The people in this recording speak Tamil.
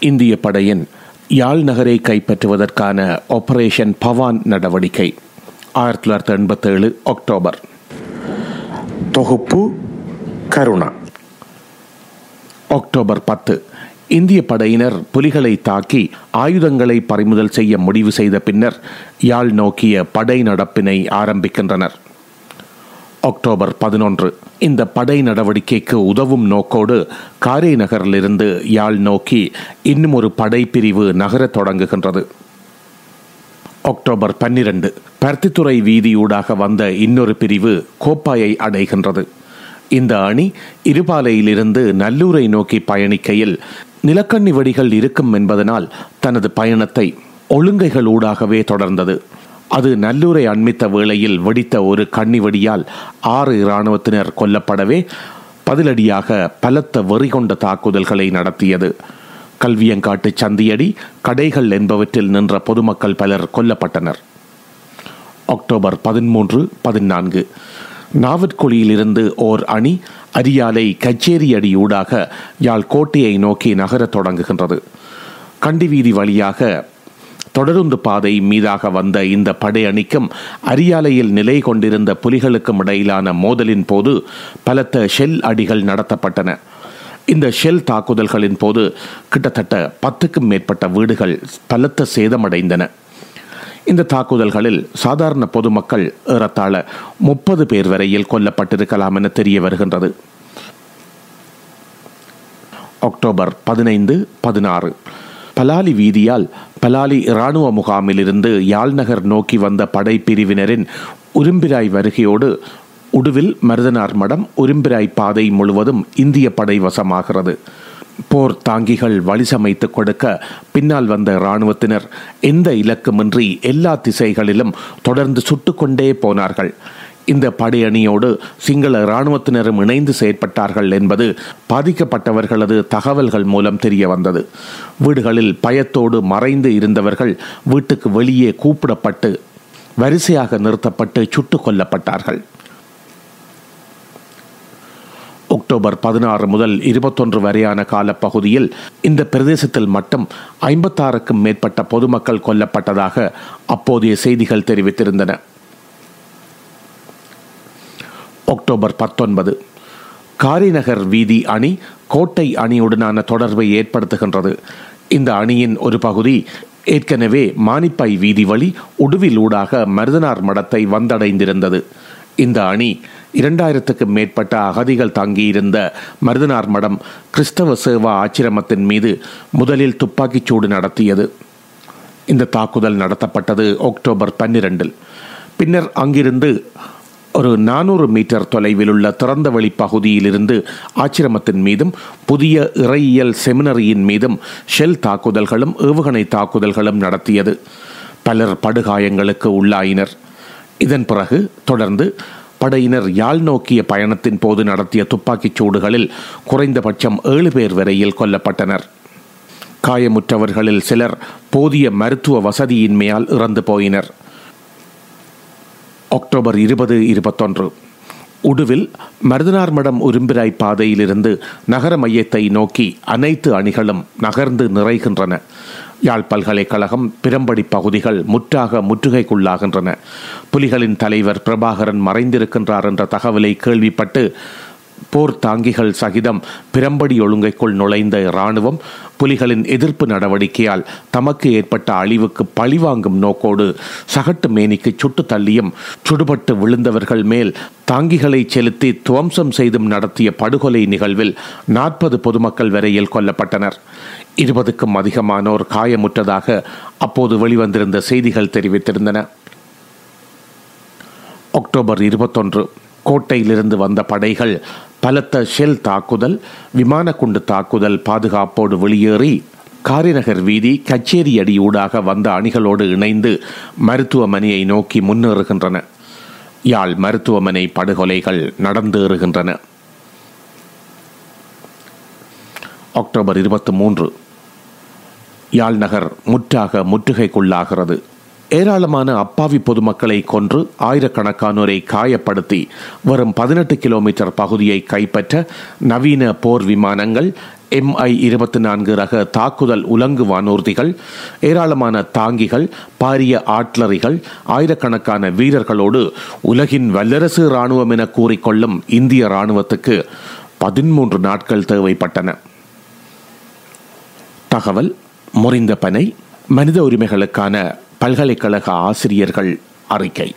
இந்திய படையின் யாழ் நகரை கைப்பற்றுவதற்கான ஆபரேஷன் பவான் நடவடிக்கை ஆயிரத்தி தொள்ளாயிரத்தி எண்பத்தேழு அக்டோபர். தொகுப்பு கருணா. அக்டோபர் பத்து இந்திய படையினர் புலிகளை தாக்கி ஆயுதங்களை பறிமுதல் செய்ய முடிவு செய்த பின்னர் யாழ் நோக்கிய படை நடப்பினை ஆரம்பிக்கின்றனர். அக்டோபர் பதினொன்று. இந்த படை நடவடிக்கைக்கு உதவும் நோக்கோடு காரை நகரிலிருந்து யாழ் நோக்கி இன்னும் ஒரு படைப்பிரிவு நகரத் தொடங்குகின்றது. அக்டோபர் பன்னிரண்டு. பருத்தித்துறை வீதியூடாக வந்த இன்னொரு பிரிவு கோப்பாயை அடைகின்றது. இந்த அணி இருபாலையிலிருந்து நல்லூரை நோக்கி பயணிக்கையில் நிலக்கண்ணி வடிகள் இருக்கும் என்பதனால் தனது பயணத்தை ஒழுங்கைகள் ஊடாகவே தொடர்ந்தது. அது நல்லூரை அண்மித்த வேளையில் வெடித்த ஒரு கண்ணி வெடியால் ஆறு இராணுவத்தினர் கொல்லப்படவே பதிலடியாக பலத்த வெறி கொண்ட தாக்குதல்களை நடத்தியது. கல்வியங்காட்டு சந்தியடி கடைகள் என்பவற்றில் நின்ற பொதுமக்கள் பலர் கொல்லப்பட்டனர். அக்டோபர் பதிமூன்று பதினான்கு. நாவற்குழியிலிருந்து ஓர் அணி அரியாலை கச்சேரி அடியூடாக யாழ் கோட்டையை நோக்கி நகரத் தொடங்குகின்றது. கண்டி வீதி வழியாக தொடருந்து பாதை மீதாக வந்த இந்த படையணிக்கும் அரியாலையில் நிலை கொண்டிருந்த புலிகளுக்கும் இடையிலான மோதலின் போது பலத்த ஷெல் அடிகள் நடத்தப்பட்டன. இந்த ஷெல் தாக்குதல்களின் போது கிட்டத்தட்ட பத்துக்கும் மேற்பட்ட வீடுகள் பலத்த சேதமடைந்தன. இந்த தாக்குதல்களில் சாதாரண பொதுமக்கள் ஏறத்தாழ முப்பது பேர் வரையில் கொல்லப்பட்டிருக்கலாம் என தெரிய வருகின்றது. அக்டோபர் பதினைந்து பதினாறு. பலாலி வீதியால் பலாலி இராணுவ முகாமிலிருந்து யாழ்நகர் நோக்கி வந்த படைப்பிரிவினரின் உரும்பிராய் வருகையோடு உடுவில் மருதனார் மடம் உரும்பிராய் பாதை முழுவதும் இந்திய படை வசமாகிறது. போர் தாங்கிகள் வழிசமைத்து கொடுக்க பின்னால் வந்த இராணுவத்தினர் எந்த இலக்குமின்றி எல்லா திசைகளிலும் தொடர்ந்து சுட்டுக்கொண்டே போனார்கள். இந்த படையணியோடு சிங்கள இராணுவத்தினரும் இணைந்து செயற்பட்டார்கள் என்பது பாதிக்கப்பட்டவர்களது தகவல்கள் மூலம் தெரிய வந்தது வீடுகளில் பயத்தோடு மறைந்து இருந்தவர்கள் வீட்டுக்கு வெளியே கூப்பிடப்பட்டு வரிசையாக நிறுத்தப்பட்டு சுட்டுக் கொல்லப்பட்டார்கள். அக்டோபர் பதினாறு முதல் இருபத்தொன்று வரையான காலப்பகுதியில் இந்த பிரதேசத்தில் மட்டும் ஐம்பத்தாறுக்கும் மேற்பட்ட பொதுமக்கள் கொல்லப்பட்டதாக அப்போதைய செய்திகள் தெரிவித்திருந்தன. அக்டோபர் பத்தொன்பது. காரிநகர் வீதி அணி கோட்டை அணியுடனான தொடர்பை ஏற்படுத்துகின்றது. இந்த அணியின் ஒரு பகுதி ஏற்கனவே மானிப்பாய் வீதி வழி உடுவிலூடாக மருதனார் மடத்தை வந்தடைந்திருந்தது. இந்த அணி இரண்டாயிரத்துக்கும் மேற்பட்ட அகதிகள் தங்கியிருந்த மருதனார் மடம் கிறிஸ்தவ சேவா ஆச்சிரமத்தின் மீது முதலில் துப்பாக்கிச் சூடு நடத்தியது. இந்த தாக்குதல் நடத்தப்பட்டது அக்டோபர் பன்னிரண்டில். பின்னர் அங்கிருந்து ஒரு நானூறு மீட்டர் தொலைவில் உள்ள திறந்தவெளி பகுதியிலிருந்து ஆச்சிரமத்தின் மீதும் புதிய இறையியல் செமினரியின் மீதும் ஷெல் தாக்குதல்களும் ஏவுகணை தாக்குதல்களும் நடத்தியது. பலர் படுகாயங்களுக்கு உள்ளாயினர். இதன் பிறகு தொடர்ந்து படையினர் யாழ் நோக்கிய பயணத்தின் போது நடத்திய துப்பாக்கிச் சூடுகளில் குறைந்தபட்சம் ஏழு பேர் வரையில் கொல்லப்பட்டனர். காயமுற்றவர்களில் சிலர் போதிய மருத்துவ வசதியின்மையால் இறந்து போயினர். அக்டோபர் இருபது இருபத்தொன்று. உடுவில் மருதனார் மடம் உரும்பிராய் பாதையிலிருந்து நகர மையத்தை நோக்கி அனைத்து அணிகளும் நகர்ந்து நிறைகின்றன. யாழ் பல்கலைக்கழகம் பிரம்படி பகுதிகள் முற்றாக முற்றுகைக்குள்ளாகின்றன. புலிகளின் தலைவர் பிரபாகரன் மறைந்திருக்கின்றார் என்ற தகவலை கேள்விப்பட்டு போர் தாங்கிகள் சகிதம் பிரம்படி ஒழுங்கைக்குள் நுழைந்த இராணுவம் புலிகளின் எதிர்ப்பு நடவடிக்கையால் தமக்கு ஏற்பட்ட அழிவுக்கு பழிவாங்கும் நோக்கோடு சகட்டு மேனிக்கு சுட்டு தள்ளியும் சுடுபட்டு விழுந்தவர்கள் மேல் தாங்கிகளை செலுத்தி துவம்சம் செய்தும் நடத்திய படுகொலை நிகழ்வில் நாற்பது பொதுமக்கள் வரையில் கொல்லப்பட்டனர். இருபதுக்கும் அதிகமானோர் காயமுற்றதாக அப்போது வெளிவந்திருந்த செய்திகள் தெரிவித்திருந்தன. அக்டோபர் இருபத்தொன்று கோட்டையிலிருந்து வந்த படைகள் பலத்த ஷெல் தாக்குதல் விமான குண்டு தாக்குதல் பாதுகாப்போடு வெளியேறி காரிநகர் வீதி கச்சேரி அடியூடாக வந்த அணிகளோடு இணைந்து மருத்துவமனையை நோக்கி முன்னேறுகின்றன. யாழ் மருத்துவமனை படுகொலைகள் நடந்தேறுகின்றன. அக்டோபர் இருபத்தி மூன்று. யாழ் நகர் முற்றாக முற்றுகைக்குள்ளாகிறது. ஏராளமான அப்பாவி பொதுமக்களை கொன்று ஆயிரக்கணக்கானோரை காயப்படுத்தி வரும் பதினெட்டு கிலோமீட்டர் பகுதியை கைப்பற்ற நவீன போர் விமானங்கள் எம்ஐ இருபத்தி நான்கு ரக தாக்குதல் உலங்கு வானூர்திகள் ஏராளமான தாங்கிகள் பாரிய ஆட்லரிகள் ஆயிரக்கணக்கான வீரர்களோடு உலகின் வல்லரசு இராணுவம் என கூறிக்கொள்ளும் இந்திய இராணுவத்துக்கு பதிமூன்று நாட்கள் தேவைப்பட்டன. தகவல் முறிந்த பனை மனித உரிமைகளுக்கான பல்கலைக்கழக ஆசிரியர்கள் அறிக்கை.